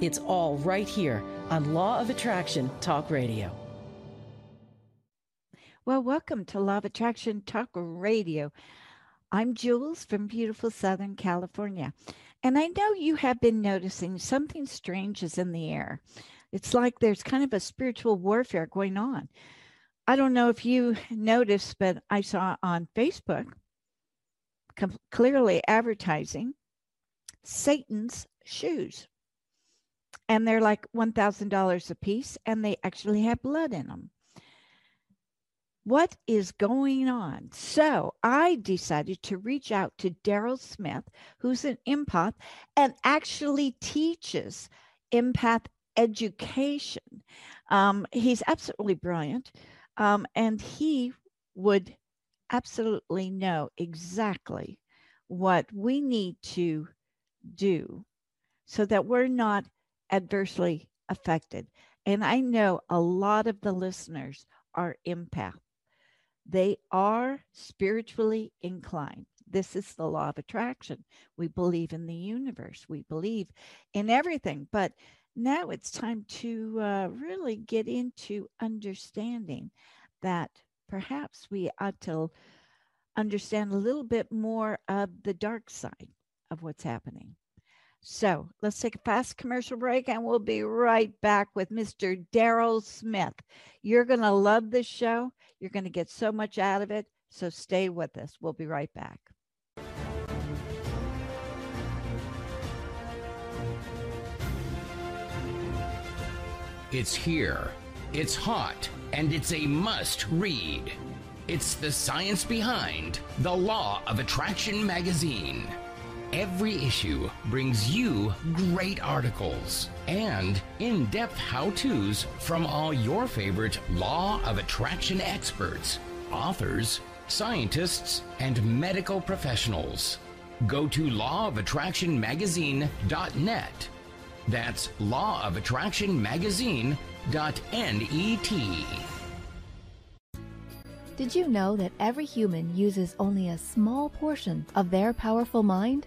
It's all right here on Law of Attraction Talk Radio. Well, welcome to Law of Attraction Talk Radio. I'm Jules from beautiful Southern California. And I know you have been noticing something strange is in the air. It's like there's kind of a spiritual warfare going on. I don't know if you noticed, but I saw on Facebook com- clearly advertising Satan's shoes and they're like $1,000 a piece and they actually have blood in them. What is going on? So I decided to reach out to Daryl Smith, who's an empath and actually teaches empath education. Um, he's absolutely brilliant. Um, and he would absolutely know exactly what we need to do so that we're not adversely affected. And I know a lot of the listeners are empath. They are spiritually inclined. This is the law of attraction. We believe in the universe, we believe in everything. But now it's time to uh, really get into understanding that perhaps we ought to understand a little bit more of the dark side of what's happening. So let's take a fast commercial break and we'll be right back with Mr. Daryl Smith. You're going to love this show. You're going to get so much out of it. So stay with us. We'll be right back. It's here, it's hot, and it's a must read. It's the science behind The Law of Attraction magazine. Every issue brings you great articles and in depth how to's from all your favorite law of attraction experts, authors, scientists, and medical professionals. Go to lawofattractionmagazine.net. That's lawofattractionmagazine.net. Did you know that every human uses only a small portion of their powerful mind?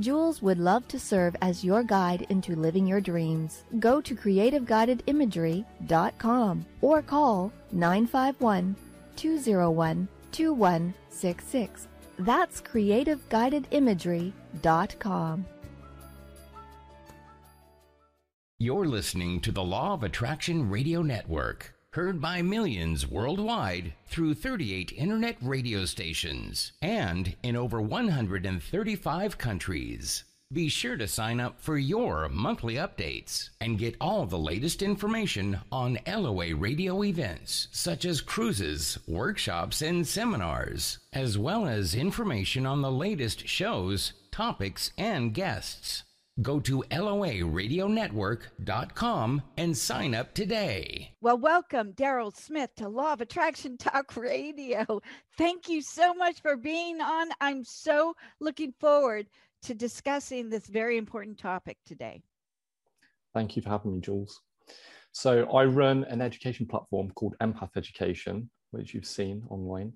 Jules would love to serve as your guide into living your dreams. Go to creativeguidedimagery.com or call 951 201 2166. That's creativeguidedimagery.com. You're listening to the Law of Attraction Radio Network heard by millions worldwide through 38 internet radio stations and in over 135 countries. Be sure to sign up for your monthly updates and get all the latest information on LOA radio events such as cruises, workshops, and seminars, as well as information on the latest shows, topics, and guests. Go to LOARadionetwork.com and sign up today. Well, welcome, Daryl Smith, to Law of Attraction Talk Radio. Thank you so much for being on. I'm so looking forward to discussing this very important topic today. Thank you for having me, Jules. So, I run an education platform called Empath Education, which you've seen online.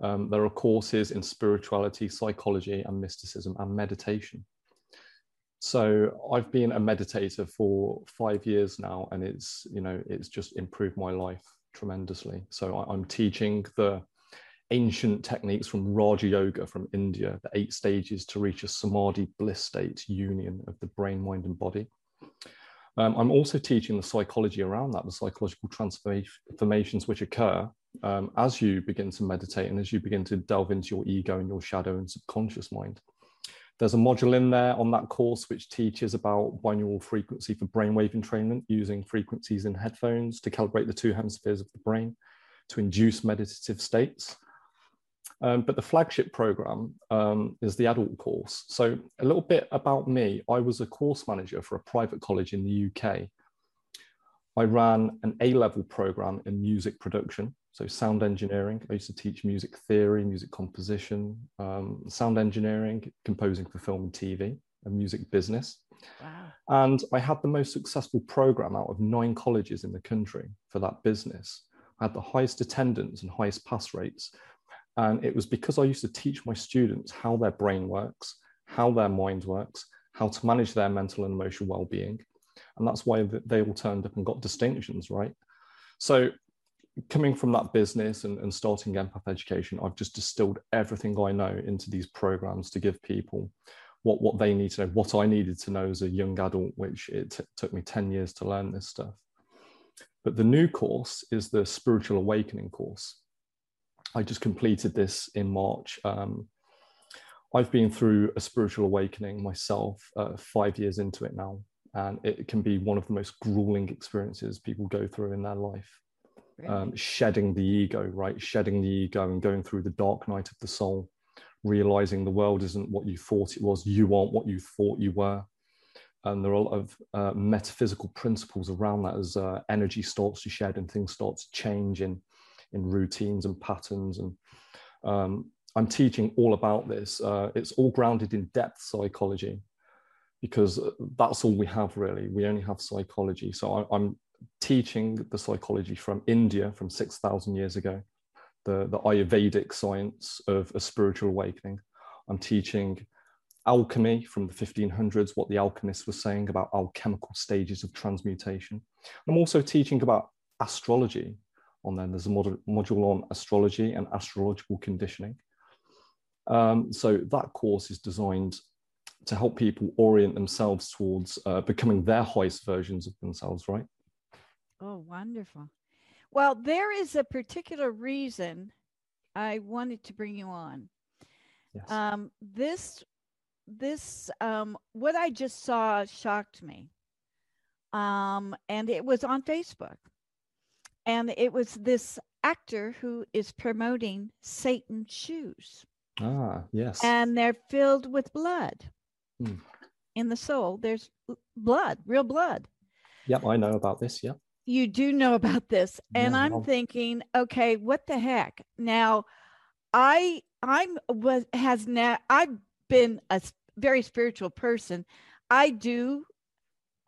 Um, there are courses in spirituality, psychology, and mysticism and meditation. So I've been a meditator for five years now, and it's you know it's just improved my life tremendously. So I'm teaching the ancient techniques from Raja Yoga from India, the eight stages to reach a samadhi bliss state union of the brain, mind, and body. Um, I'm also teaching the psychology around that, the psychological transformations which occur um, as you begin to meditate and as you begin to delve into your ego and your shadow and subconscious mind. There's a module in there on that course which teaches about binaural frequency for brainwave entrainment using frequencies in headphones to calibrate the two hemispheres of the brain to induce meditative states. Um, but the flagship program um, is the adult course. So, a little bit about me I was a course manager for a private college in the UK. I ran an A level program in music production, so sound engineering. I used to teach music theory, music composition, um, sound engineering, composing for film and TV, and music business. Wow. And I had the most successful program out of nine colleges in the country for that business. I had the highest attendance and highest pass rates. And it was because I used to teach my students how their brain works, how their mind works, how to manage their mental and emotional well-being. And that's why they all turned up and got distinctions, right? So coming from that business and, and starting empath education, I've just distilled everything I know into these programs to give people what, what they need to know, what I needed to know as a young adult, which it took me 10 years to learn this stuff. But the new course is the Spiritual Awakening course. I just completed this in March. Um, I've been through a spiritual awakening myself, uh, five years into it now, and it can be one of the most grueling experiences people go through in their life um, shedding the ego, right? Shedding the ego and going through the dark night of the soul, realizing the world isn't what you thought it was. You aren't what you thought you were. And there are a lot of uh, metaphysical principles around that as uh, energy starts to shed and things start to change in, in routines and patterns. And um, I'm teaching all about this. Uh, it's all grounded in depth psychology because that's all we have really. We only have psychology. So I, I'm teaching the psychology from India from 6,000 years ago, the, the Ayurvedic science of a spiritual awakening. I'm teaching alchemy from the 1500s, what the alchemists were saying about alchemical stages of transmutation. I'm also teaching about astrology on then. There's a mod- module on astrology and astrological conditioning. Um, so that course is designed to help people orient themselves towards uh, becoming their highest versions of themselves, right? Oh, wonderful. Well, there is a particular reason I wanted to bring you on. Yes. Um, this, this, um, what I just saw shocked me. Um, and it was on Facebook. And it was this actor who is promoting Satan shoes. Ah, yes. And they're filled with blood. Hmm. In the sole, there's blood, real blood. Yep, I know about this. Yep you do know about this and yeah, i'm thinking okay what the heck? Now i i'm was has now i've been a very spiritual person. I do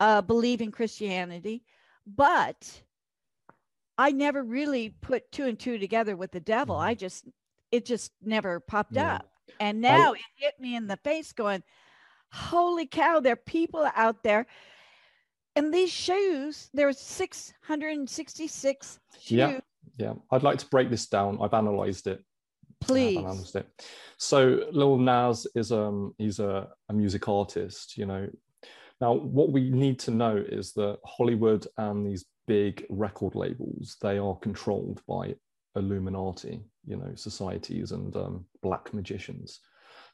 uh, believe in christianity but i never really put two and two together with the devil. I mm-hmm. just it just never popped yeah. up. And now I, it hit me in the face going holy cow there are people out there and these shoes, there were 666 shoes. Yeah, yeah. I'd like to break this down. I've analyzed it. Please. I've analyzed it. So Lil Nas is um he's a, a music artist, you know. Now, what we need to know is that Hollywood and these big record labels, they are controlled by Illuminati, you know, societies and um, black magicians.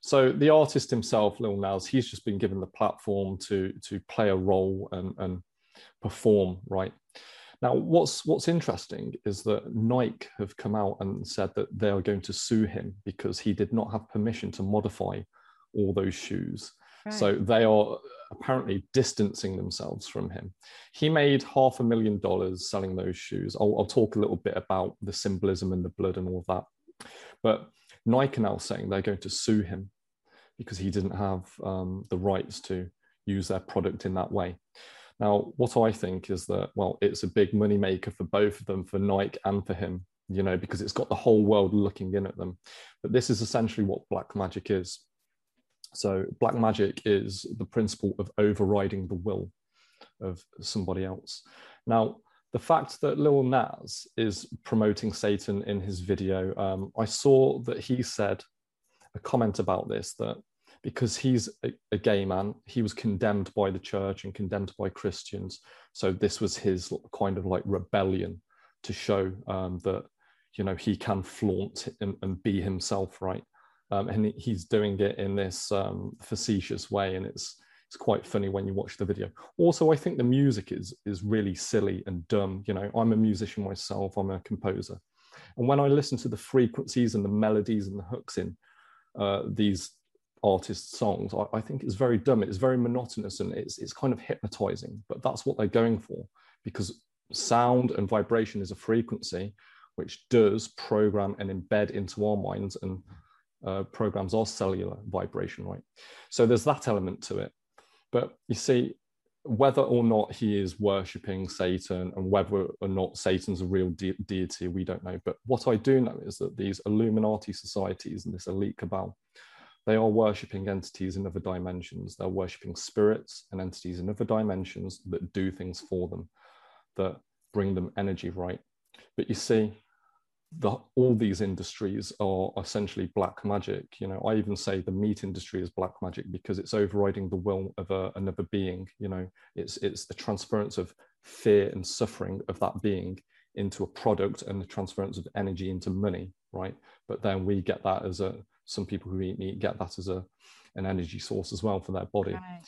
So the artist himself, Lil Nas, he's just been given the platform to to play a role and, and perform, right? Now, what's what's interesting is that Nike have come out and said that they are going to sue him because he did not have permission to modify all those shoes. Right. So they are apparently distancing themselves from him. He made half a million dollars selling those shoes. I'll, I'll talk a little bit about the symbolism and the blood and all of that. But Nike now saying they're going to sue him because he didn't have um, the rights to use their product in that way. Now, what I think is that, well, it's a big money maker for both of them, for Nike and for him, you know, because it's got the whole world looking in at them. But this is essentially what black magic is. So, black magic is the principle of overriding the will of somebody else. Now, the fact that Lil Nas is promoting Satan in his video, um, I saw that he said a comment about this that because he's a, a, gay man, he was condemned by the church and condemned by Christians. So this was his kind of like rebellion to show um, that you know he can flaunt and, and be himself, right? Um, and he's doing it in this um, facetious way, and it's it's quite funny when you watch the video. Also, I think the music is is really silly and dumb. You know, I'm a musician myself. I'm a composer, and when I listen to the frequencies and the melodies and the hooks in uh, these artists' songs, I, I, think it's very dumb. It's very monotonous and it's it's kind of hypnotizing. But that's what they're going for because sound and vibration is a frequency which does program and embed into our minds and uh, programs our cellular vibration, right? So there's that element to it. But you see, whether or not he is worshipping Satan and whether or not Satan's a real de- deity, we don't know. But what I do know is that these Illuminati societies and this elite cabal, they are worshipping entities in other dimensions. They're worshipping spirits and entities in other dimensions that do things for them, that bring them energy, right? But you see, the, all these industries are essentially black magic. You know, I even say the meat industry is black magic because it's overriding the will of a, another being. You know, it's it's the transference of fear and suffering of that being into a product and the transference of energy into money, right? But then we get that as a some people who eat meat get that as a an energy source as well for their body. Right.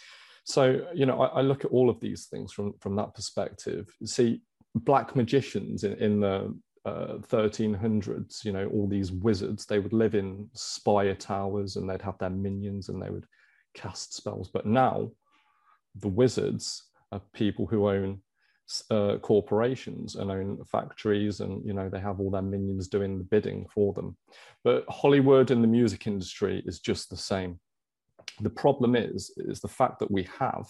So you know, I, I, look at all of these things from from that perspective. See, black magicians in, in the uh, 1300s, you know, all these wizards, they would live in spire towers and they'd have their minions and they would cast spells. But now the wizards are people who own uh, corporations and own factories and, you know, they have all their minions doing the bidding for them. But Hollywood and the music industry is just the same. The problem is, is the fact that we have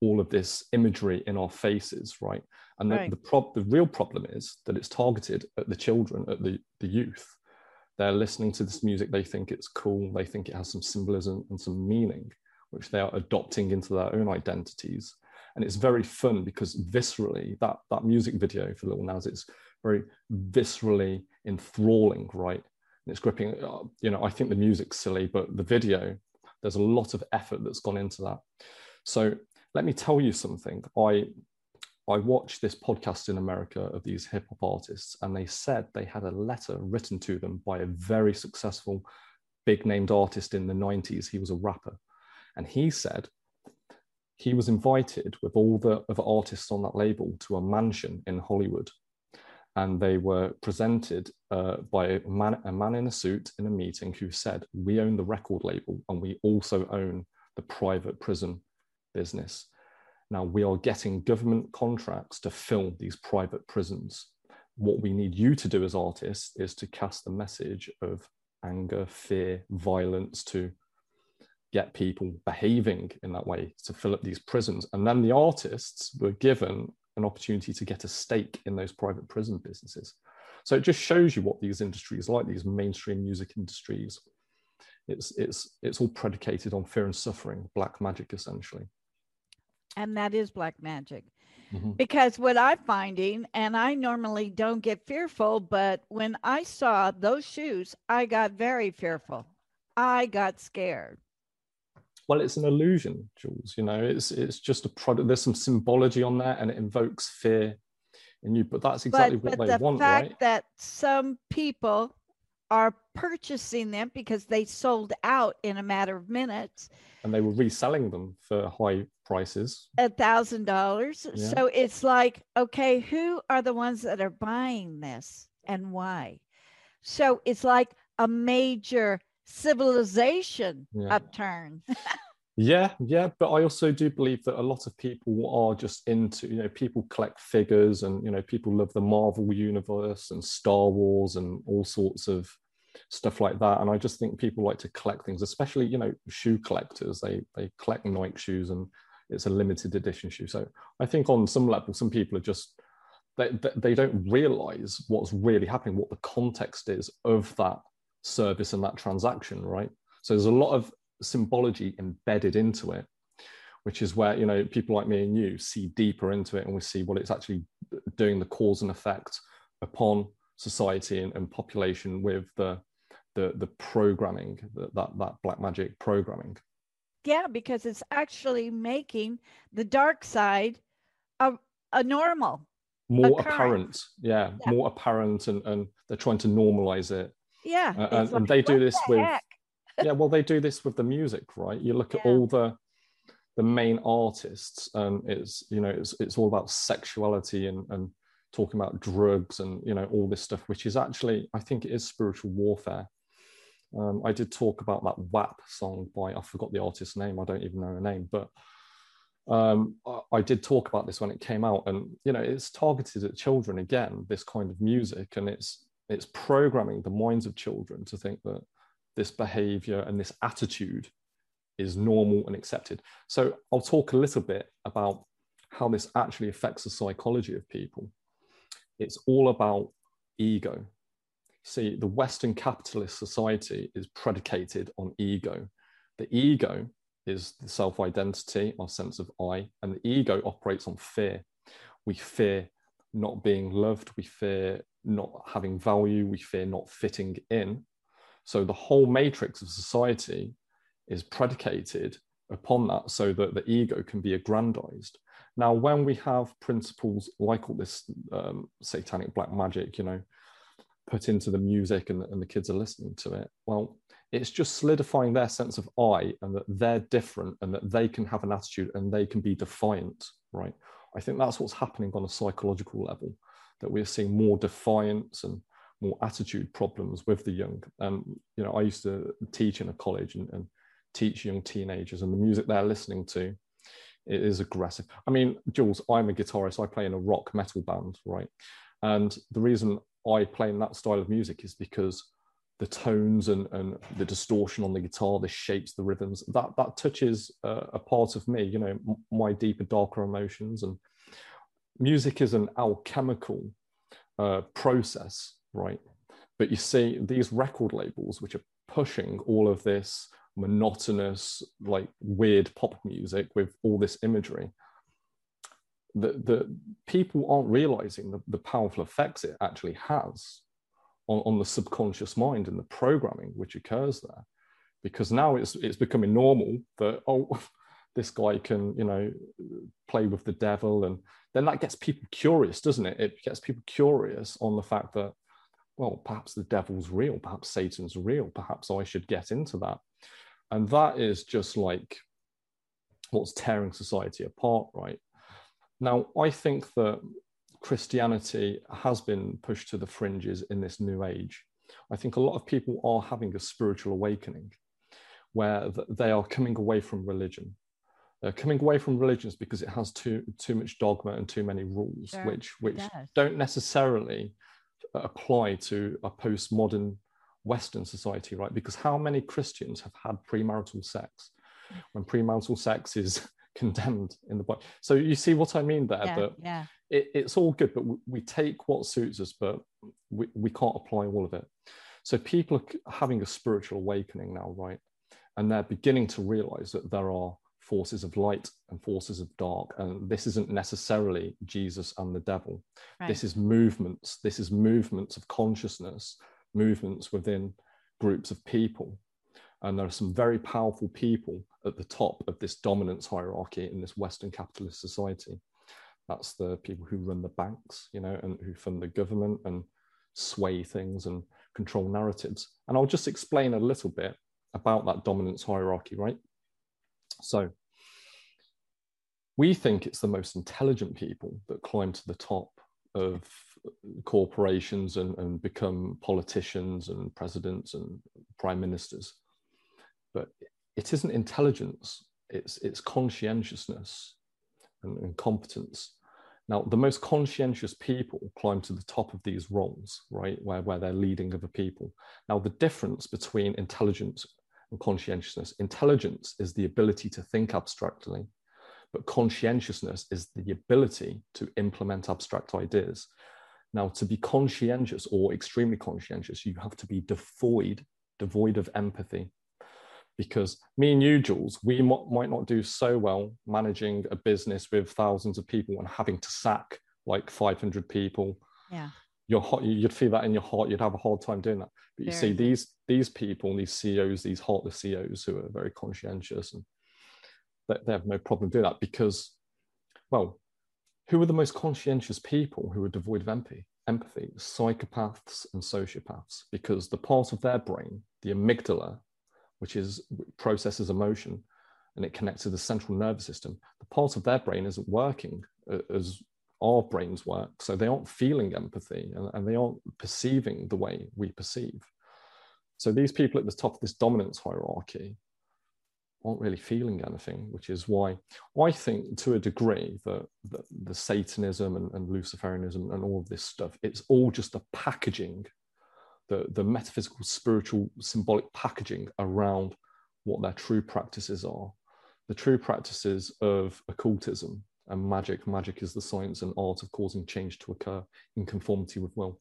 all of this imagery in our faces, right? And the, right. the, prob- the real problem is that it's targeted at the children, at the, the youth. They're listening to this music, they think it's cool, they think it has some symbolism and some meaning, which they are adopting into their own identities. And it's very fun because viscerally, that, that music video for Lil Nas, it's very viscerally enthralling, right? And it's gripping, uh, you know, I think the music's silly, but the video, there's a lot of effort that's gone into that. So let me tell you something. I I watched this podcast in America of these hip hop artists, and they said they had a letter written to them by a very successful, big named artist in the 90s. He was a rapper. And he said he was invited with all the other artists on that label to a mansion in Hollywood. And they were presented uh, by a man, a man in a suit in a meeting who said, We own the record label and we also own the private prison business. Now we are getting government contracts to fill these private prisons. What we need you to do as artists is to cast the message of anger, fear, violence to get people behaving in that way to fill up these prisons. And then the artists were given an opportunity to get a stake in those private prison businesses. So it just shows you what these industries like, these mainstream music industries. It's, it's, it's all predicated on fear and suffering, black magic essentially and that is black magic. Mm-hmm. Because what I'm finding, and I normally don't get fearful, but when I saw those shoes, I got very fearful. I got scared. Well, it's an illusion, Jules. You know, it's it's just a product. There's some symbology on there, and it invokes fear in you. But that's exactly but, what but they the want, fact right? That some people are purchasing them because they sold out in a matter of minutes. And they were reselling them for high prices. A thousand dollars. So it's like okay who are the ones that are buying this and why? So it's like a major civilization yeah. upturn. Yeah yeah but i also do believe that a lot of people are just into you know people collect figures and you know people love the marvel universe and star wars and all sorts of stuff like that. And I just think people like to collect things, especially you know shoe collectors. They they collect Nike shoes, and it's a limited edition shoe. So I think on some level, some people are just they they don't realize what's really happening, what the context is of that service and that transaction, right? So there's a lot of symbology embedded into it which is where you know people like me and you see deeper into it and we see what it's actually doing the cause and effect upon society and, and population with the the the programming that, that that black magic programming Yeah, because it's actually making the dark side a, a normal. More apparent. Yeah, yeah, more apparent and, and they're trying to normalize it. Yeah. Uh, and, like, and, they do this the with yeah, well, they do this with the music, right? You look yeah. at all the the main artists, and it's you know it's it's all about sexuality and and talking about drugs and you know all this stuff, which is actually I think it is spiritual warfare. Um, I did talk about that WAP song by I forgot the artist's name. I don't even know her name, but um, I, I did talk about this when it came out, and you know it's targeted at children again. This kind of music, and it's it's programming the minds of children to think that this behavior and this attitude is normal and accepted. So I'll talk a little bit about how this actually affects the psychology of people. It's all about ego. See, the Western capitalist society is predicated on ego. The ego is the self identity, our sense of I, and the ego operates on fear. We fear not being loved, we fear not having value, we fear not fitting in. So the whole matrix of society is predicated upon that so that the ego can be aggrandized. Now, when we have principles like all this um, satanic black magic, you know, put into the music and, and the kids are listening to it, well, it's just solidifying their sense of I and that they're different and that they can have an attitude and they can be defiant, right? I think that's what's happening on a psychological level, that we're seeing more defiance and more attitude problems with the young. And you know, I used to teach in a college and, and teach young teenagers, and the music they're listening to it is aggressive. I mean, Jules, I'm a guitarist. I play in a rock metal band, right? And the reason I play in that style of music is because the tones and, and the distortion on the guitar, the shapes, the rhythms, that that touches uh, a part of me, you know, my deeper, darker emotions. And music is an alchemical uh, process right? But you see these record labels, which are pushing all of this monotonous, like weird pop music with all this imagery, the, the people aren't realizing the, the powerful effects it actually has on, on the subconscious mind and the programming which occurs there. Because now it's it's becoming normal that oh this guy can you know play with the devil and then that gets people curious doesn't it it gets people curious on the fact that well, perhaps the devil's real, perhaps Satan's real, perhaps I should get into that. And that is just like what's tearing society apart, right? Now, I think that Christianity has been pushed to the fringes in this new age. I think a lot of people are having a spiritual awakening where they are coming away from religion. They're coming away from religions because it has too too much dogma and too many rules, sure, which which don't necessarily apply to a postmodern Western society, right? Because how many Christians have had premarital sex mm. when premarital sex is condemned in the Bible? So you see what I mean there? Yeah, yeah. It, it's all good, but we, we, take what suits us, but we, we can't apply all of it. So people are having a spiritual awakening now, right? And they're beginning to realize that there are forces of light and forces of dark. And this isn't necessarily Jesus and the devil. Right. This is movements. This is movements of consciousness, movements within groups of people. And there are some very powerful people at the top of this dominance hierarchy in this Western capitalist society. That's the people who run the banks, you know, and who fund the government and sway things and control narratives. And I'll just explain a little bit about that dominance hierarchy, right? So we think it's the most intelligent people that climb to the top of corporations and, and become politicians and presidents and prime ministers. But it isn't intelligence, it's, it's conscientiousness and, and competence. Now, the most conscientious people climb to the top of these roles, right, where, where they're leading other people. Now, the difference between intelligence and conscientiousness. Intelligence is the ability to think abstractly, but conscientiousness is the ability to implement abstract ideas. Now, to be conscientious or extremely conscientious, you have to be devoid, devoid of empathy. Because me and you, Jules, we might not do so well managing a business with thousands of people and having to sack like 500 people. Yeah your heart, you'd feel that in your heart. You'd have a hard time doing that. But you very see these these people, these CEOs, these heartless CEOs who are very conscientious and they, they have no problem doing that because, well, who are the most conscientious people who are devoid of empathy? Empathy, psychopaths and sociopaths, because the part of their brain, the amygdala, which is processes emotion, and it connects to the central nervous system. The part of their brain isn't working uh, as our brains work, so they aren't feeling empathy and, and they aren't perceiving the way we perceive. So these people at the top of this dominance hierarchy aren't really feeling anything, which is why I think to a degree that, that the Satanism and, and, Luciferianism and all of this stuff, it's all just the packaging, the, the metaphysical, spiritual, symbolic packaging around what their true practices are. The true practices of occultism and magic. Magic is the science and art of causing change to occur in conformity with will.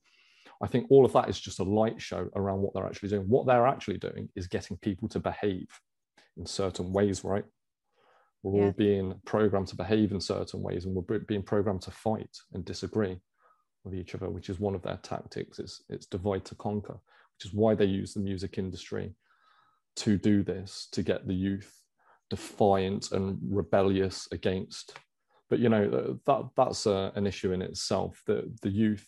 I think all of that is just a light show around what they're actually doing. What they're actually doing is getting people to behave in certain ways, right? We're yeah. all being programmed to behave in certain ways and we're being programmed to fight and disagree with each other, which is one of their tactics. It's, it's divide to conquer, which is why they use the music industry to do this, to get the youth defiant and rebellious against. But you know that that's a, an issue in itself. The the youth,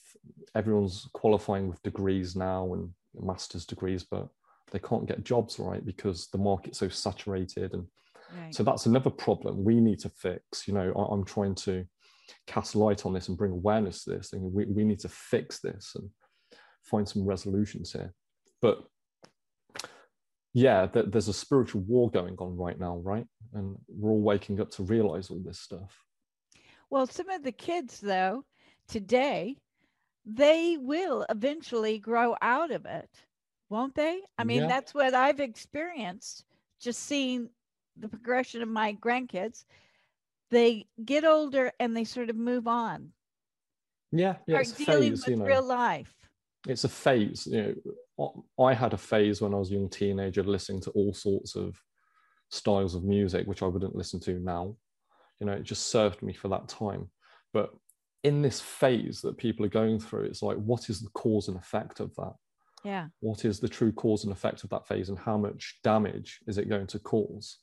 everyone's qualifying with degrees now and master's degrees, but they can't get jobs right because the market's so saturated. And right. so that's another problem we need to fix. You know I, am trying to cast light on this and bring awareness to this and we, we need to fix this and find some resolutions here. But yeah th- there's a spiritual war going on right now right? And we're all waking up to realize all this stuff. Well some of the kids though today they will eventually grow out of it won't they? I mean, yeah. that's what I've experienced just seeing the progression of my grandkids. They get older and they sort of move on. Yeah, yeah, it's dealing phase, with you know. real life. It's a phase. You know, I had a phase when I was a young teenager listening to all sorts of styles of music, which I wouldn't listen to now. You know, it just served me for that time. But in this phase that people are going through, it's like, what is the cause and effect of that? Yeah. what is the true cause and effect of that phase and how much damage is it going to cause?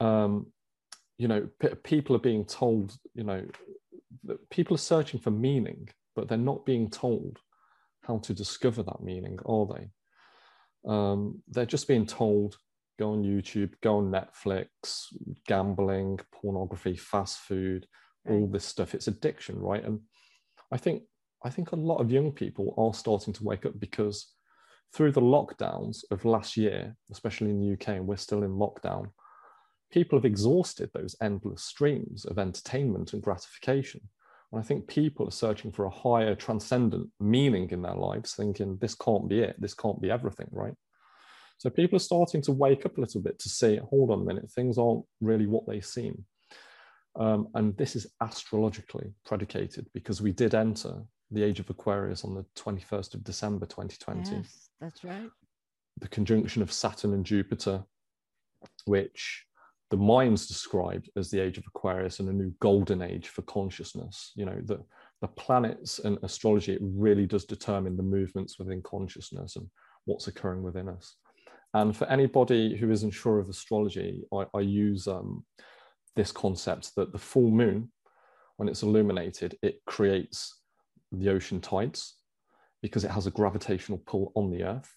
Um, you know p- people are being told you know that people are searching for meaning but they're not being told how to discover that meaning are they? Um, they're just being told go on youtube go on netflix gambling pornography fast food all this stuff. It's addiction right? And i think I think a lot of young people are starting to wake up because through the lockdowns of last year, especially in the UK, and we're still in lockdown, people have exhausted those endless streams of entertainment and gratification. And I think people are searching for a higher transcendent meaning in their lives, thinking this can't be it, this can't be everything, right? So people are starting to wake up a little bit to say, hold on a minute, things aren't really what they seem. Um, and this is astrologically predicated because we did enter the age of Aquarius on the 21st of December 2020. Yes, that's right. The conjunction of Saturn and Jupiter, which the Mayans described as the age of Aquarius and a new golden age for consciousness. You know, the, the planets and astrology, it really does determine the movements within consciousness and what's occurring within us. And for anybody who isn't sure of astrology, I, I use um, this concept that the full moon, when it's illuminated, it creates the ocean tides because it has a gravitational pull on the earth.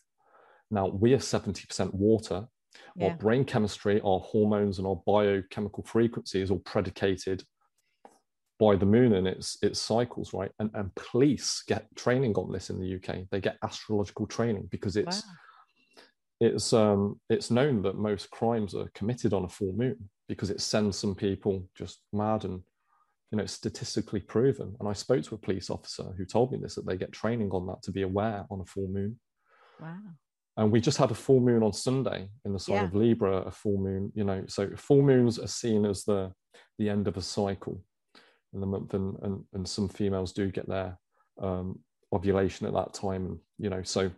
Now, we are 70% water. Yeah. Our brain chemistry, our hormones, and our biochemical frequency is all predicated by the moon and its its cycles, right? And and police get training on this in the UK. They get astrological training because it's wow. it's um it's known that most crimes are committed on a full moon because it sends some people just mad and you know, statistically proven. And I spoke to a police officer who told me this that they get training on that to be aware on a full moon. Wow. And we just had a full moon on Sunday in the sign yeah. of Libra, a full moon, you know, so full moons are seen as the the end of a cycle in the month, and and, and some females do get their um, ovulation at that time, and you know, so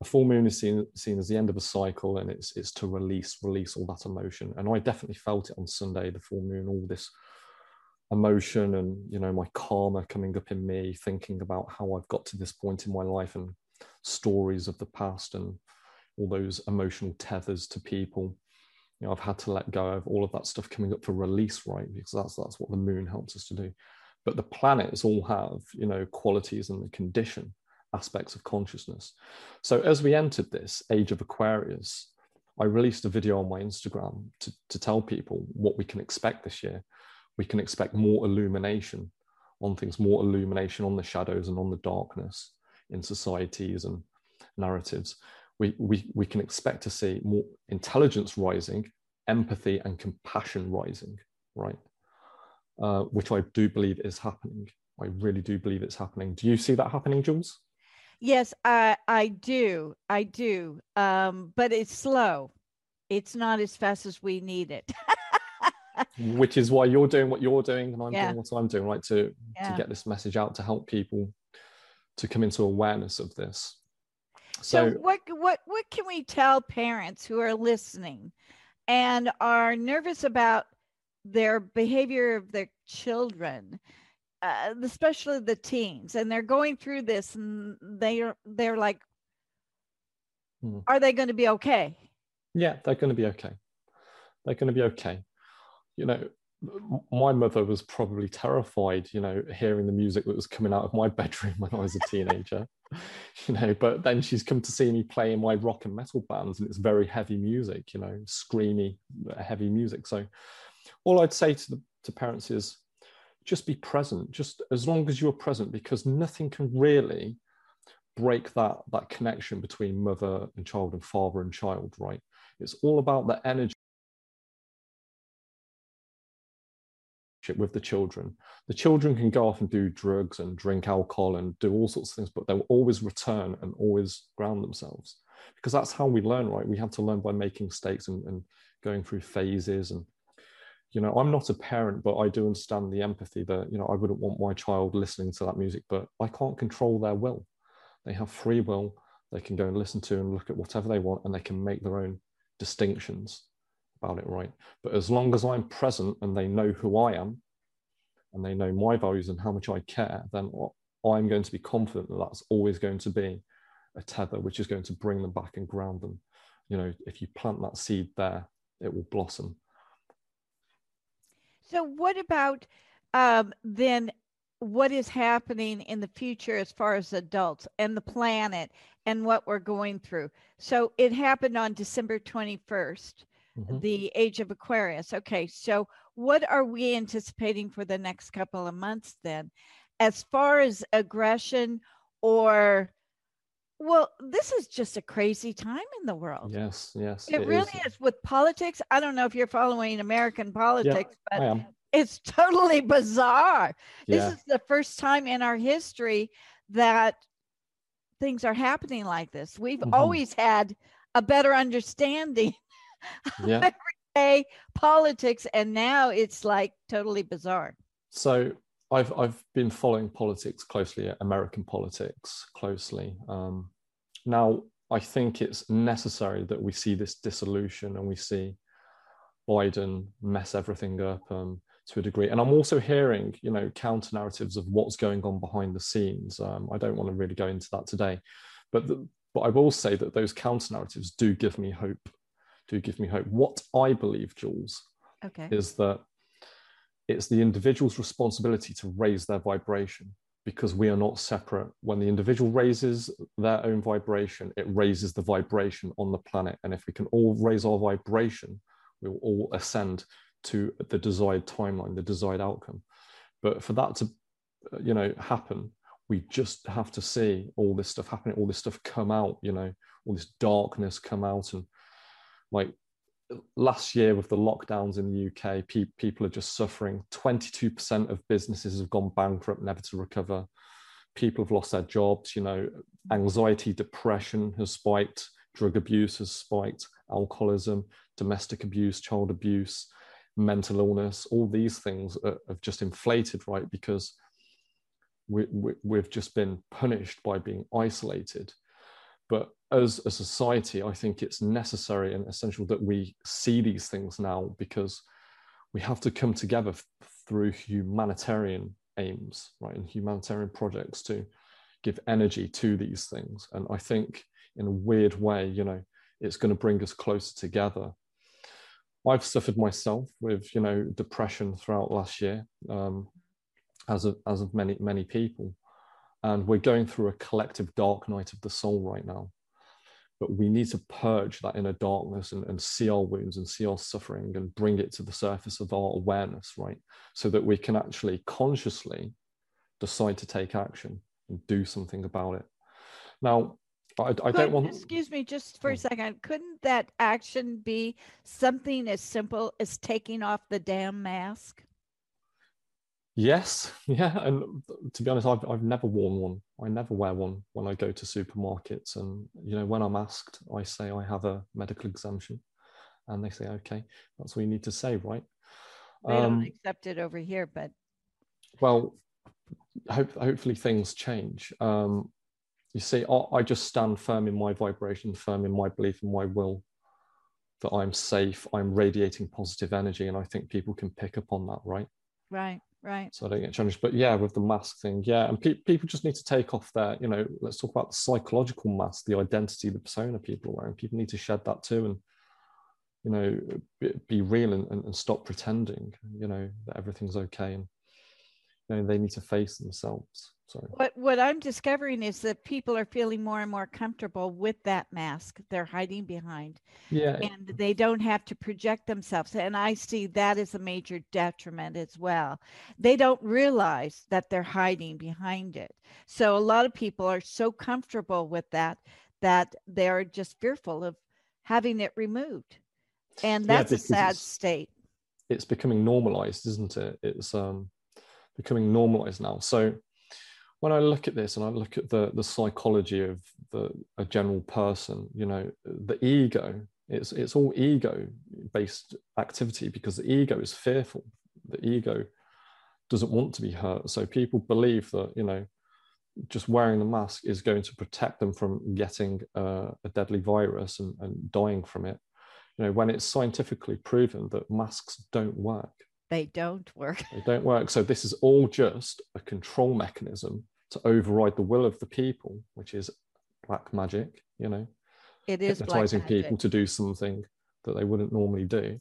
a full moon is seen seen as the end of a cycle, and it's it's to release release all that emotion. And I definitely felt it on Sunday, the full moon, all this emotion and you know my karma coming up in me thinking about how i've got to this point in my life and stories of the past and all those emotional tethers to people you know, I've had to let go of all of that stuff coming up for release, right? Because that's that's what the moon helps us to do. But the planets all have, you know, qualities and the condition aspects of consciousness. So as we entered this age of Aquarius, I released a video on my Instagram to, to tell people what we can expect this year. We can expect more illumination on things, more illumination on the shadows and on the darkness in societies and narratives. We, we, we can expect to see more intelligence rising, empathy and compassion rising, right? Uh, which I do believe is happening. I really do believe it's happening. Do you see that happening, Jules? Yes, I I do. I do. Um, but it's slow. It's not as fast as we need it. Which is why you're doing what you're doing and I'm Yeah. doing what I'm doing, right? To Yeah. to get this message out to help people to come into awareness of this. So, So, what what what can we tell parents who are listening and are nervous about their behavior of their children, uh, especially the teens, and they're going through this and they're they're like, Hmm. are they going to be okay? yeah, they're going to be okay. They're going to be okay. You know, my mother was probably terrified, you know, hearing the music that was coming out of my bedroom when I was a teenager, you know, but then she's come to see me play in my rock and metal bands and it's very heavy music, you know, screamy, uh, heavy music. So all I'd say to the to parents is just be present, just as long as you're present, because nothing can really break that that connection between mother and child and father and child, right? It's all about the energy with the children. The children can go off and do drugs and drink alcohol and do all sorts of things, but they'll always return and always ground themselves because that's how we learn, right? We have to learn by making mistakes and, and going through phases. And, you know, I'm not a parent, but I do understand the empathy that, you know, I wouldn't want my child listening to that music, but I can't control their will. They have free will. They can go and listen to and look at whatever they want and they can make their own distinctions about it, right? But as long as I'm present and they know who I am and they know my values and how much I care, then I'm going to be confident that that's always going to be a tether which is going to bring them back and ground them. You know, if you plant that seed there, it will blossom. So, what about um, then? What is happening in the future as far as adults and the planet and what we're going through? So, it happened on December 21st, Mhm. the age of Aquarius. Okay. So, what are we anticipating for the next couple of months then, as far as aggression or? Well, this is just a crazy time in the world. Yes, yes. It, really is. with politics. I don't know if you're following American politics, but it's totally bizarre. Yeah. This is the first time in our history that things are happening like this. We've Mhm. always had a better understanding yeah. of politics, and now it's like totally bizarre. So I've I've been following politics closely, American politics closely. Um, now I think it's necessary that we see this dissolution and we see Biden mess everything up um, to a degree. And I'm also hearing, you know, counter narratives of what's going on behind the scenes. Um, I don't want to really go into that today, but the, but I will say that those counter narratives do give me hope. Do give me hope. What I believe, Jules, Okay. is that it's the individual's responsibility to raise their vibration because we are not separate. When the individual raises their own vibration, it raises the vibration on the planet. And if we can all raise our vibration, we will all ascend to the desired timeline, the desired outcome. But for that to, uh, you know, happen, we just have to see all this stuff happening, all this stuff come out, you know, all this darkness come out and like last year with the lockdowns in the UK, pe- people are just suffering. 22% of businesses have gone bankrupt, never to recover. People have lost their jobs. You know, anxiety, depression has spiked, drug abuse has spiked, alcoholism, domestic abuse, child abuse, mental illness. All these things are, have just inflated, right? Because we, we, we've just been punished by being isolated. But as a society, I think it's necessary and essential that we see these things now because we have to come together through humanitarian aims, right, and humanitarian projects to give energy to these things. And I think in a weird way, you know, it's going to bring us closer together. I've suffered myself with, you know, depression throughout last year, um, as of as of many many people, and we're going through a collective dark night of the soul right now. But we need to purge that inner darkness and, and see our wounds and see our suffering and bring it to the surface of our awareness, right? So that we can actually consciously decide to take action and do something about it. Now, I, I don't want. Excuse me, just for a mm. second. Couldn't that action be something as simple as taking off the damn mask? Yes, yeah, and to be honest, I've I've never worn one. I never wear one when I go to supermarkets, and you know, when I'm asked, I say I have a medical exemption, and they say, okay, that's what you need to say, right? They um, don't accept it over here, but well, hope, hopefully things change. Um, you see, I, I just stand firm in my vibration, firm in my belief and my will that I'm safe, I'm radiating positive energy, and I think people can pick up on that, right? Right, right. So I don't get challenged. But yeah, with the mask thing, yeah, and pe- people just need to take off their, you know, let's talk about the psychological mask, the identity, the persona people are wearing. People need to shed that too, and you know, be, be real and, and, and stop pretending, you know, that everything's okay, and you know, they need to face themselves. Sorry. What what I'm discovering is that people are feeling more and more comfortable with that mask they're hiding behind. Yeah. And they don't have to project themselves. And I see that as a major detriment as well. They don't realize that they're hiding behind it. So a lot of people are so comfortable with that that they're just fearful of having it removed. And that's yeah, a sad state. It's becoming normalized, isn't it? It's um becoming normalized now. So when I look at this and I look at the the psychology of the a general person, you know, the ego, it's it's all ego based activity because the ego is fearful. The ego doesn't want to be hurt. So people believe that, you know, just wearing the mask is going to protect them from getting uh, a deadly virus and, and dying from it. You know, when it's scientifically proven that masks don't work. They don't work. They don't work. So this is all just a control mechanism to override the will of the people, which is black magic, you know. It is hypnotizing people to do something that they wouldn't normally do.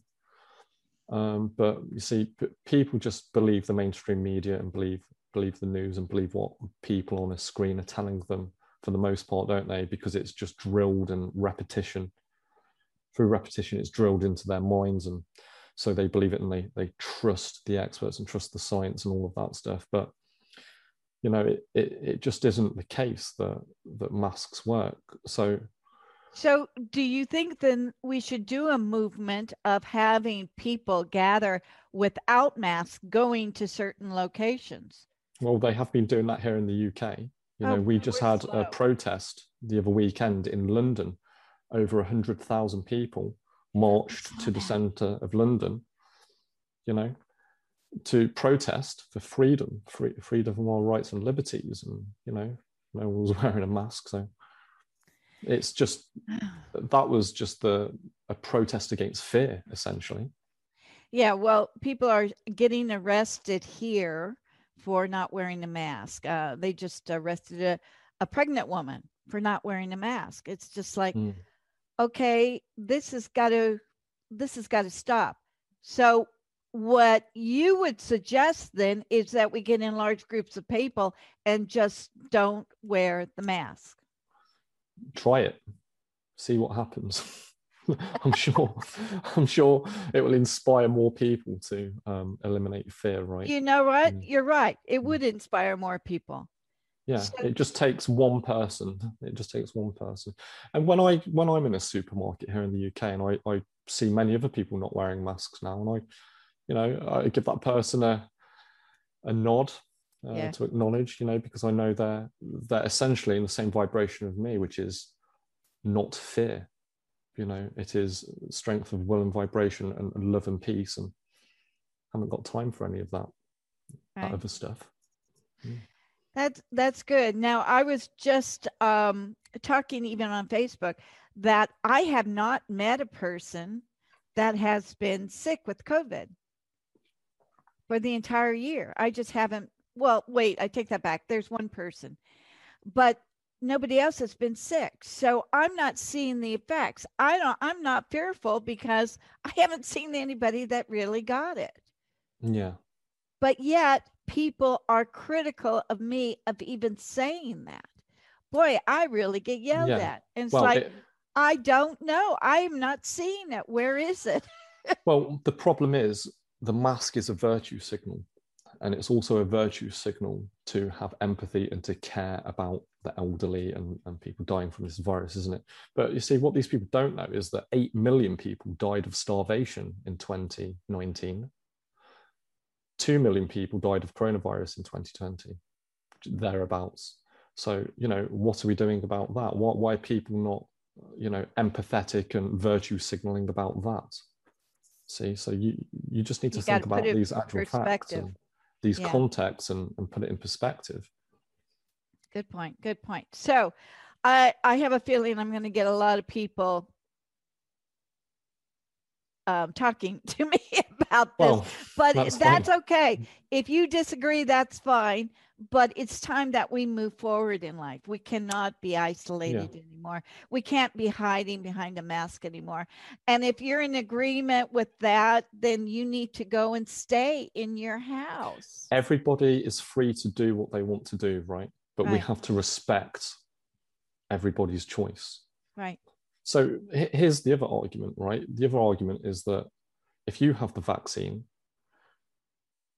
Um, but you see, p- people just believe the mainstream media and believe believe the news and believe what people on a screen are telling them for the most part, don't they? Because it's just drilled and repetition. Through repetition, it's drilled into their minds, and so they believe it and they they trust the experts and trust the science and all of that stuff. But you know it, it, it just isn't the case that that masks work. So so do you think then we should do a movement of having people gather without masks going to certain locations? Well they have been doing that here in the uk you know oh, we just had slow. a protest the other weekend in london. Over 100,000 people marched to the centre of london you know to protest for freedom, free, freedom of our rights and liberties, and you know, no one was wearing a mask, so it's just that was just the a protest against fear, essentially. Yeah, well, people are getting arrested here for not wearing a mask. Uh, they just arrested a, a pregnant woman for not wearing a mask. It's just like, mm. okay, this has got to this has got to stop. So what you would suggest then is that we get in large groups of people and just don't wear the mask. Try it. See what happens. I'm sure. I'm sure it will inspire more people to um, eliminate fear. Right. You know what? Mm. You're right. It mm. would inspire more people. Yeah, so, it just takes one person. It just takes one person. And when I when I'm in a supermarket here in the UK and I, I see many other people not wearing masks now, and I you know i give that person a a nod uh, yeah. to acknowledge you know because i know they're they're essentially in the same vibration of me which is not fear you know it is strength of will and vibration and, and love and peace and I haven't got time for any of that right. that other stuff mm. that's that's good now i was just um talking even on facebook that i have not met a person that has been sick with covid for the entire year. I just haven't. Well, wait, I take that back. There's one person, but nobody else has been sick. So I'm not seeing the effects. I don't I'm not fearful because I haven't seen anybody that really got it. Yeah. But yet people are critical of me of even saying that. Boy, I really get yelled Yeah. at. And it's Well, like it- I don't know. I'm not seeing it. Where is it? Well, the problem is the mask is a virtue signal, and it's also a virtue signal to have empathy and to care about the elderly and, and people dying from this virus, isn't it? But you see, what these people don't know is that 8 million people died of starvation in 2019. 2 million people died of coronavirus in 2020, thereabouts. So, you know, what are we doing about that? Why, why are people not, you know, empathetic and virtue signaling about that? See, so you you just need to You think gotta put about these actual facts and these Yeah. contexts and, and put it in perspective. Good point. Good point. So I I have a feeling I'm going to get a lot of people um, talking to me about this. Well, but that's that's, okay. If you disagree, that's fine. But it's time that we move forward in life. We cannot be isolated anymore. We can't be hiding behind a mask anymore. And if you're in agreement with that, then you need to go and stay in your house. everybody is free to do what they want to do, right? But we have to respect everybody's choice. Right. So here's the other argument, right? The other argument is that if you have the vaccine,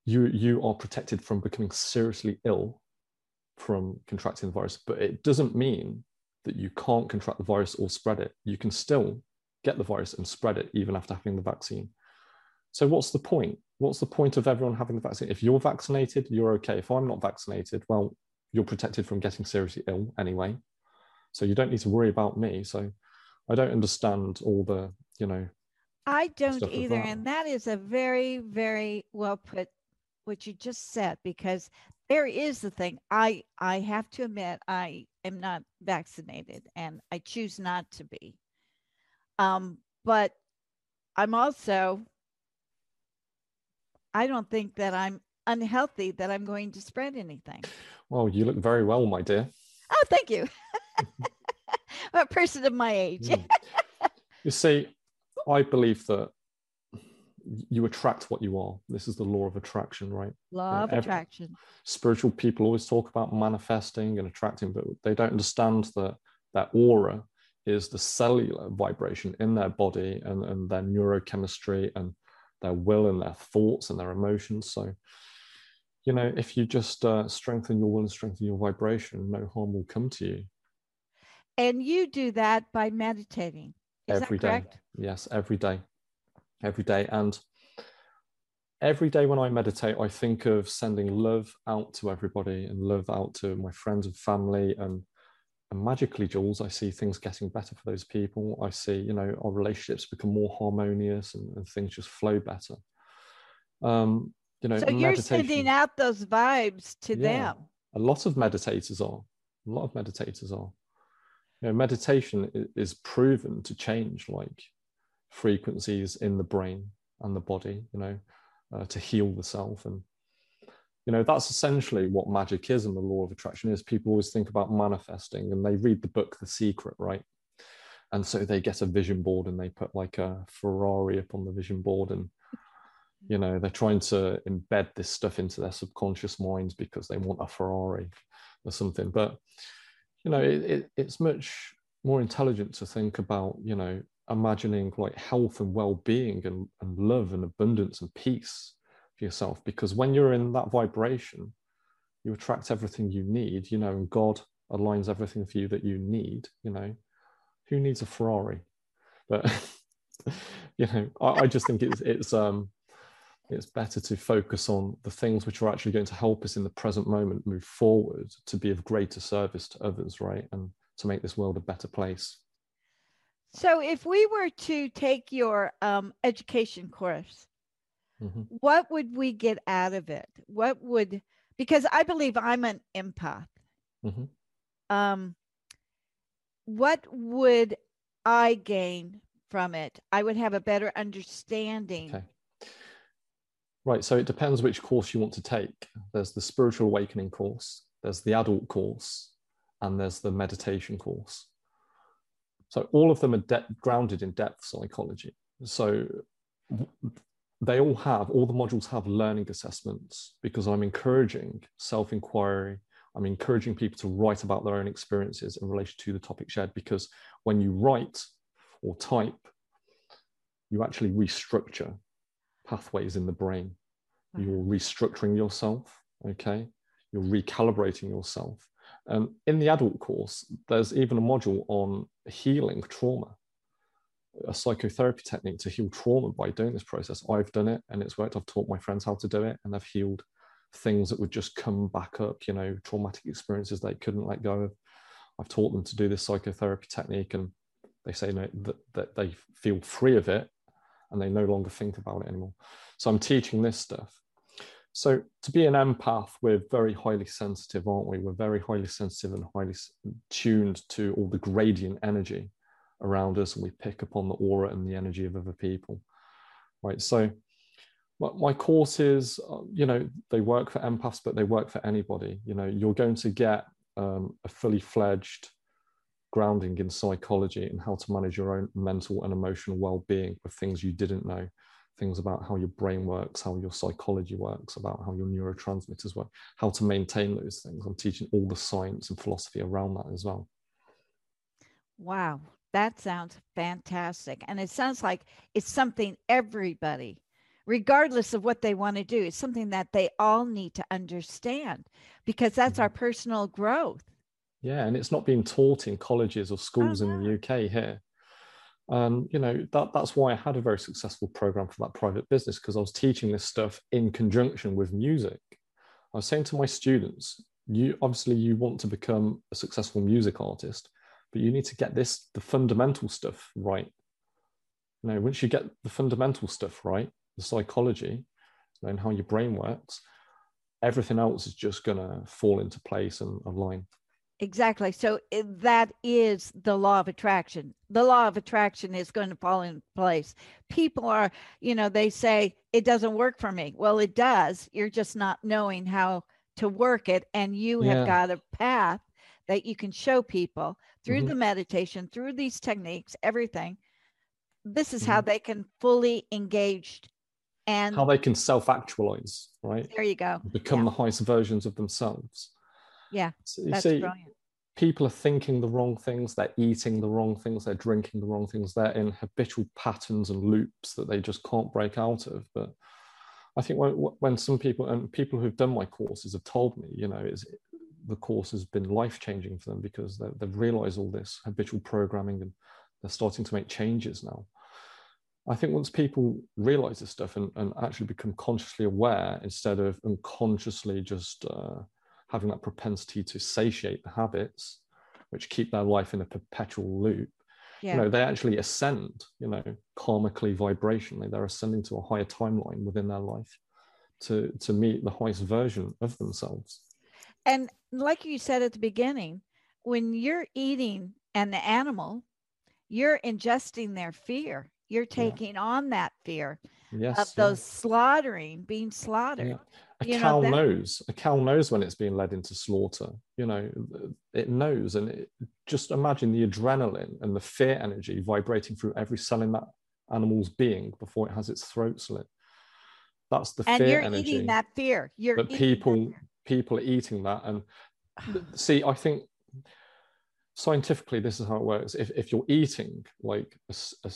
you you are protected from becoming seriously ill from contracting the virus, but it doesn't mean that you can't contract the virus or spread it. You can still get the virus and spread it even after having the vaccine. So what's the point? What's the point of everyone having the vaccine? If you're vaccinated, you're okay. If I'm not vaccinated, well, you're protected from getting seriously ill anyway. So you don't need to worry about me. So I don't understand all the, you know, I don't either. that. And that is a very, very well put what you just said because there is the thing. I I have to admit I am not vaccinated and I choose not to be. Um, but I'm also I don't think that I'm unhealthy that I'm going to spread anything. well, you look very well, my dear. Oh, thank you. a person of my age. Mm. you see, I believe that you attract what you are. This is the law of attraction, right? Law of attraction. Spiritual people always talk about manifesting and attracting, but they don't understand that that aura is the cellular vibration in their body and, and their neurochemistry and their will and their thoughts and their emotions. So, you know, if you just uh, strengthen your will and strengthen your vibration, no harm will come to you. And you do that by meditating. Is Every that day. Yes, every day. Every day. And every day when I meditate, I think of sending love out to everybody and love out to my friends and family. And, and magically, Jules, I see things getting better for those people. I see, you know, our relationships become more harmonious and, and things just flow better. Um, you know, So you're sending out those vibes to Yeah. them. a lot of meditators are a lot of meditators are you know meditation is proven to change like frequencies in the brain and the body you know uh, to heal the self. And you know that's essentially what magic is and the law of attraction is. People always think about manifesting and they read the book the secret right? And so they get a vision board and they put like a ferrari up on the vision board and you know they're trying to embed this stuff into their subconscious minds because they want a ferrari or something. But you know it, it, it's much more intelligent to think about you know imagining like health and well-being and, and love and abundance and peace for yourself. Because when you're in that vibration you attract everything you need you know and god aligns everything for you that you need you know. Who needs a ferrari? But you know I, I just think it's it's um it's better to focus on the things which are actually going to help us in the present moment move forward to be of greater service to others right and to make this world a better place So if we were to take your um, education course, Mhm. what would we get out of it? What would because I believe I'm an empath. Mhm. Um, what would I gain from it? I would have a better understanding. Okay. Right. So it depends which course you want to take. There's the spiritual awakening course, there's the adult course, and there's the meditation course. So all of them are de- grounded in depth psychology. So they all have, all the modules have learning assessments because I'm encouraging self inquiry. I'm encouraging people to write about their own experiences in relation to the topic shared because when you write or type, you actually restructure pathways in the brain. You're mm-hmm. restructuring yourself, okay? You're recalibrating yourself. And in the adult course, there's even a module on healing trauma, a psychotherapy technique to heal trauma by doing this process. I've done it and it's worked. I've taught my friends how to do it and they've healed things that would just come back up, you know, traumatic experiences they couldn't let go of. I've taught them to do this psychotherapy technique and they say no, that, that they feel free of it and they no longer think about it anymore. So I'm teaching this stuff. So to be an empath, we're very highly sensitive, aren't we? We're very highly sensitive and highly tuned to all the gradient energy around us, and we pick up on the aura and the energy of other people, right? So my courses, uh, you know, they work for empaths, but they work for anybody. You know, you're going to get um, a fully fledged grounding in psychology and how to manage your own mental and emotional well-being with things you didn't know. Things about how your brain works how your psychology works about how your neurotransmitters work how to maintain those things. I'm teaching all the science and philosophy around that as well. Wow that sounds fantastic. And it sounds like it's something everybody regardless of what they want to do it's something that they all need to understand because that's mm-hmm. our personal growth yeah, and it's not being taught in colleges or schools in the UK here. Um, you know that that's why I had a very successful program for that private business because I was teaching this stuff in conjunction with music. I was saying to my students, you obviously you want to become a successful music artist, but you need to get this the fundamental stuff right. You know, once you get the fundamental stuff right, the psychology, and how your brain works, everything else is just gonna fall into place and align. Exactly. So eh, that is the law of attraction. The law of attraction is going to fall in place. People are, you know, they say it doesn't work for me. Well, it does. You're just not knowing how to work it. And you yeah. have got a path that you can show people through mm-hmm. the meditation, through these techniques, everything. This is mm-hmm. how they can fully engage and how they can self actualize, right? There you go. Become yeah. the highest versions of themselves. Yeah. So you see, brilliant. people are thinking the wrong things, they're eating the wrong things, they're drinking the wrong things, they're in habitual patterns and loops that they just can't break out of. But I think when, when some people and people who've done my courses have told me, you know, is the course has been life changing for them because they've realized all this habitual programming and they're starting to make changes now. I think once people realize this stuff and, and actually become consciously aware instead of unconsciously just uh, having that propensity to satiate the habits which keep their life in a perpetual loop yeah. you know they actually ascend you know karmically vibrationally they're ascending to a higher timeline within their life to to meet the highest version of themselves and like you said at the beginning when you're eating an animal you're ingesting their fear you're taking yeah. on that fear yes, of those yeah. slaughtering being slaughtered a you cow know, knows. A cow knows when it's being led into slaughter you know it knows and it, just imagine the adrenaline and the fear energy vibrating through every cell in that animal's being before it has its throat slit. That's the and fear you're energy eating that fear. You're but people people are eating that and see i think scientifically this is how it works. If, if you're eating like a, a,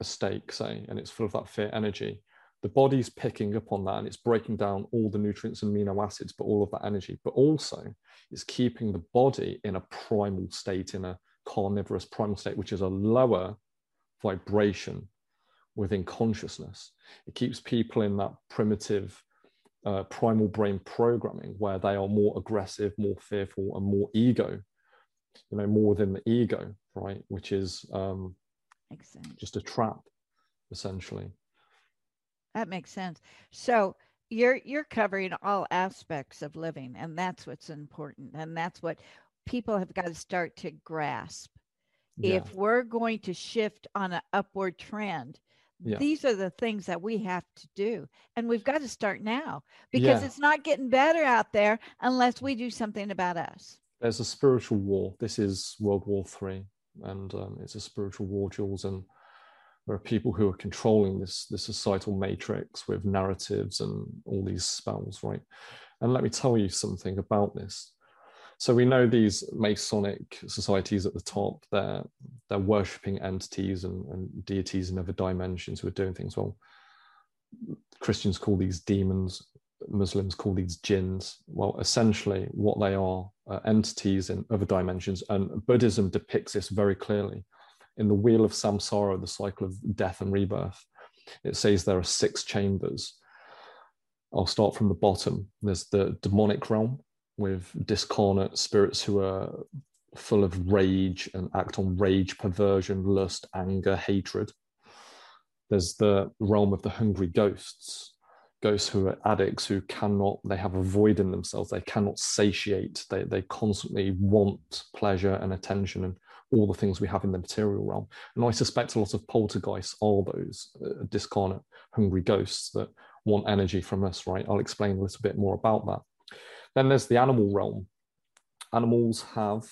a steak say and it's full of that fear energy the body's picking up on that and it's breaking down all the nutrients and amino acids, but all of that energy, but also it's keeping the body in a primal state, in a carnivorous primal state, which is a lower vibration within consciousness. It keeps people in that primitive uh, primal brain programming where they are more aggressive, more fearful, and more ego, you know, more within the ego, right? Which is um, just a trap, essentially. That makes sense. So you're you're covering all aspects of living, and that's what's important, and that's what people have got to start to grasp. Yeah. If we're going to shift on an upward trend, yeah. these are the things that we have to do, and we've got to start now because yeah. it's not getting better out there unless we do something about us. there's a spiritual war. This is World War Three, and um, it's a spiritual war, Jules. And there are people who are controlling this this societal matrix with narratives and all these spells, right? And let me tell you something about this. So we know these Masonic societies at the top, they're, they're worshipping entities and, and deities in other dimensions who are doing things well. Christians call these demons, Muslims call these jinns. Well, essentially, what they are uh, entities in other dimensions, and Buddhism depicts this very clearly. In the Wheel of Samsara, the cycle of death and rebirth, it says there are six chambers. I'll start from the bottom. There's the demonic realm, with discarnate spirits who are full of rage and act on rage, perversion, lust, anger, hatred. There's the realm of the hungry ghosts, ghosts who are addicts who cannot, they have a void in themselves, they cannot satiate, they, they constantly want pleasure and attention and all the things we have in the material realm. And I suspect a lot of poltergeists are those uh, discarnate, hungry ghosts that want energy from us, right? I'll explain a little bit more about that. Then there's the animal realm. Animals have,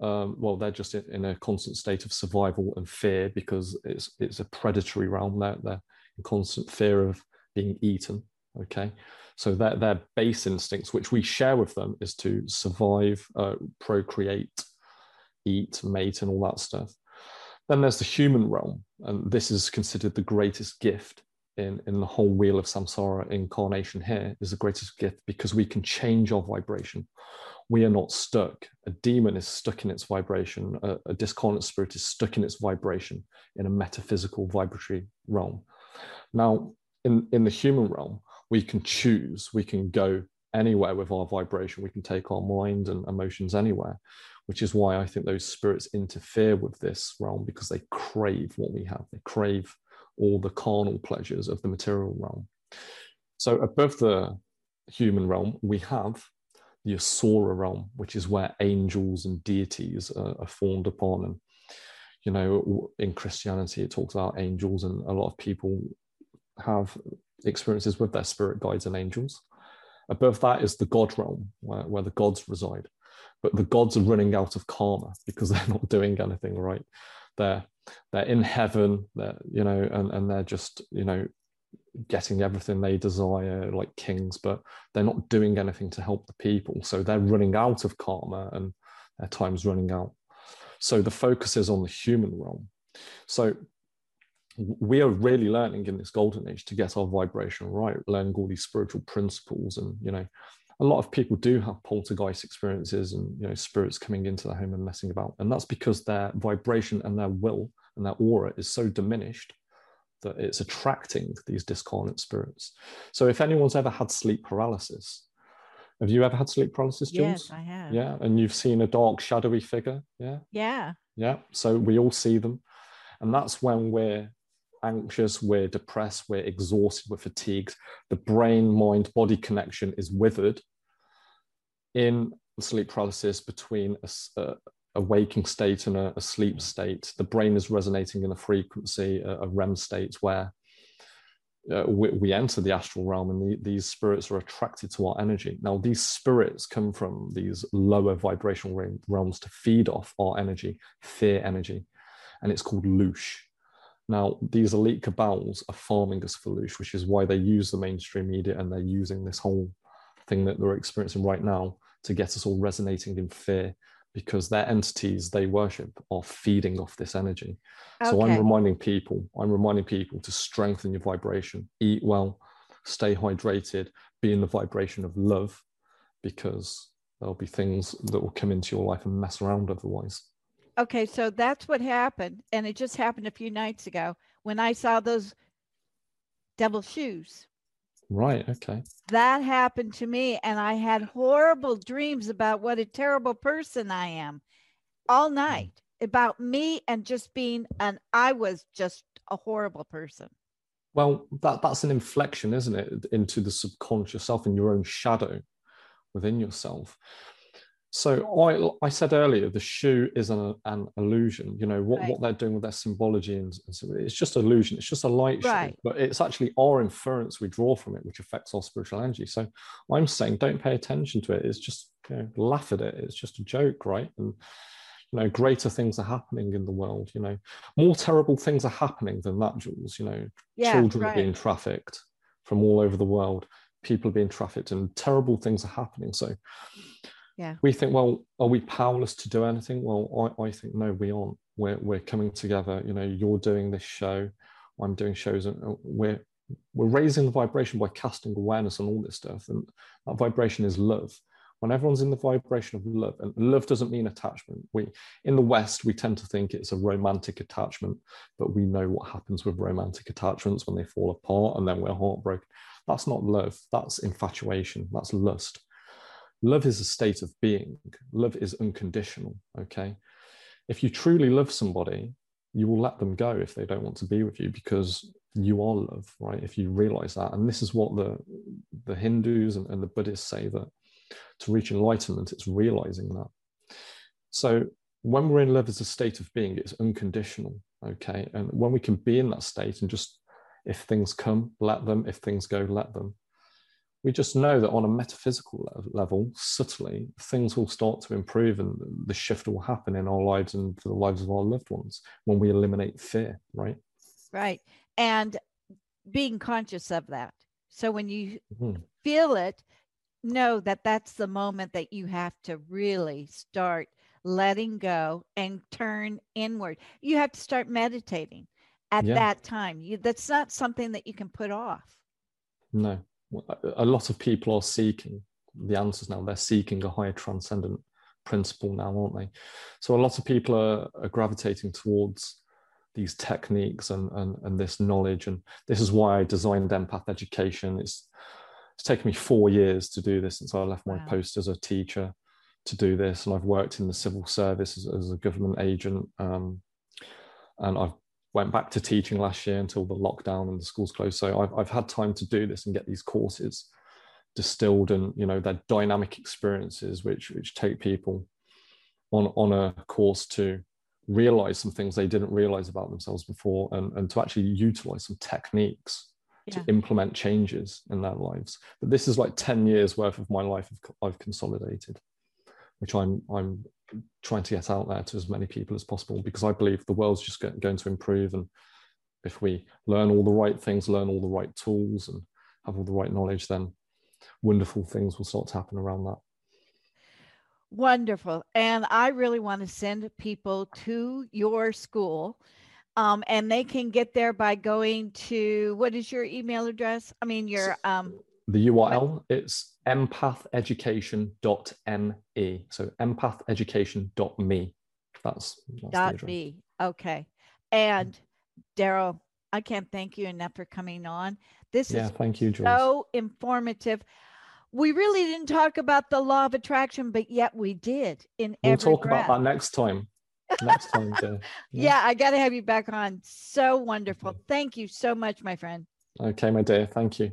um, well, they're just in, a constant state of survival and fear because it's it's a predatory realm. They're, they're in constant fear of being eaten. Okay, so their base instincts, which we share with them, is to survive, uh, procreate, eat, mate, and all that stuff. Then there's the human realm, and this is considered the greatest gift in, in the whole wheel of samsara incarnation here is the greatest gift because we can change our vibration. We are not stuck. A demon is stuck in its vibration. A, a discarnate spirit is stuck in its vibration in a metaphysical vibratory realm. Now, in, in the human realm, we can choose, we can go anywhere with our vibration. We can take our mind and emotions anywhere, which is why I think those spirits interfere with this realm because they crave what we have. They crave all the carnal pleasures of the material realm. So above the human realm, we have the Asura realm, which is where angels and deities are, are formed upon. And, you know, in Christianity, it talks about angels, and a lot of people have experiences with their spirit guides and angels. Above that is the God realm, where, where the gods reside. But the gods are running out of karma because they're not doing anything right. They're they're in heaven they're you know and, and they're just you know getting everything they desire like kings but they're not doing anything to help the people. So they're running out of karma and their time's running out. So the focus is on the human realm. So we are really learning in this golden age to get our vibration right learning all these spiritual principles and you know a lot of people do have poltergeist experiences and you know spirits coming into their home and messing about and that's because their vibration and their will and their aura is so diminished that it's attracting these discarnate spirits. So if anyone's ever had sleep paralysis have you ever had sleep paralysis Jules? yes i have. Yeah and you've seen a dark shadowy figure yeah? Yeah. Yeah so we all see them and that's when we're anxious, we're depressed, we're exhausted, we're fatigued. The brain mind body connection is withered. In sleep paralysis, between a, a waking state and a, a, sleep state, the brain is resonating in a frequency, a, a REM state where uh, we, we, enter the astral realm and the, these spirits are attracted to our energy. Now, these spirits come from these lower vibrational realms to feed off our energy, fear energy, and it's called loosh. Now, these elite cabals are farming us for loosh, which is why they use the mainstream media and they're using this whole thing that they're experiencing right now to get us all resonating in fear because their entities they worship are feeding off this energy. Okay. So I'm reminding people, I'm reminding people to strengthen your vibration, eat well, stay hydrated, be in the vibration of love, because there'll be things that will come into your life and mess around otherwise. Okay, so that's what happened. And it just happened a few nights ago when I saw those devil shoes. Right, okay. That happened to me. And I had horrible dreams about what a terrible person I am all hmm. night about me and just being, and I was just a horrible person. Well, that, that's an inflection, isn't it, into the subconscious self and your own shadow within yourself So I, I said earlier, the shoe is an, an illusion. You know what, Right. what they're doing with their symbology, and, and so it's just an illusion. It's just a light Right. show, but it's actually our inference we draw from it, which affects our spiritual energy. So I'm saying, don't pay attention to it. It's just you know, laugh at it. It's just a joke, right? And you know, greater things are happening in the world. You know, more terrible things are happening than that, Jules. You know, Yeah, children right. are being trafficked from all over the world. People are being trafficked, and terrible things are happening. So Yeah. we think, well, are we powerless to do anything? Well, I, I think no, we aren't. We're we're coming together. You know, you're doing this show, I'm doing shows, and uh, we're we're raising the vibration by casting awareness on all this stuff, and that vibration is love. When everyone's in the vibration of love, and love doesn't mean attachment. We in the West we tend to think it's a romantic attachment, but we know what happens with romantic attachments when they fall apart and then we're heartbroken. That's not love. That's infatuation. That's lust love is a state of being. Love is unconditional okay? If you truly love somebody you will let them go if they don't want to be with you because you are love right? If you realize that. And this is what the the hindus and, and the buddhists say that to reach enlightenment it's realizing that. So when we're in love as a state of being it's unconditional okay? And when we can be in that state and just if things come let them. If things go let them we just know that on a metaphysical level, subtly, things will start to improve and the shift will happen in our lives and for the lives of our loved ones when we eliminate fear, right? Right. And being conscious of that. So when you Mhm. feel it, know that that's the moment that you have to really start letting go and turn inward. You have to start meditating at Yeah. that time. You, that's not something that you can put off. No, a- lot of people are seeking the answers now. They're seeking a higher transcendent principle now, aren't they? So a lot of people are, are gravitating towards these techniques and, and, and this knowledge. And this is why I designed empath education. It's, it's taken me four years to do this since I left my Wow. post as a teacher to do this. And I've worked in the civil service as, as a government agent. Um, and I've went back to teaching last year until the lockdown and the schools closed. So I've, I've had time to do this and get these courses distilled and, you know, they're dynamic experiences which, which take people on, on a course to realize some things they didn't realize about themselves before and, and to actually utilize some techniques Yeah. to implement changes in their lives. But this is like 10 years worth of my life I've, I've consolidated, which I'm, I'm trying to get out there to as many people as possible because I believe the world's just go- going to improve. And if we learn all the right things, learn all the right tools, and have all the right knowledge, then wonderful things will start to happen around that. Wonderful. And I really want to send people to your school. Um, and they can get there by going to what is your email address? I mean, your um, The URL it's empatheducation.me. So empatheducation.me. That's, that's dot me. Okay. And Daryl, I can't thank you enough for coming on. This Yeah, is thank you, so informative. We really didn't talk about the law of attraction, but yet we did in we'll every talk breath. about that next time. Next time. dear. Yeah, I got to have you back on. So wonderful. Thank you so much, my friend. Okay, my dear. Thank you.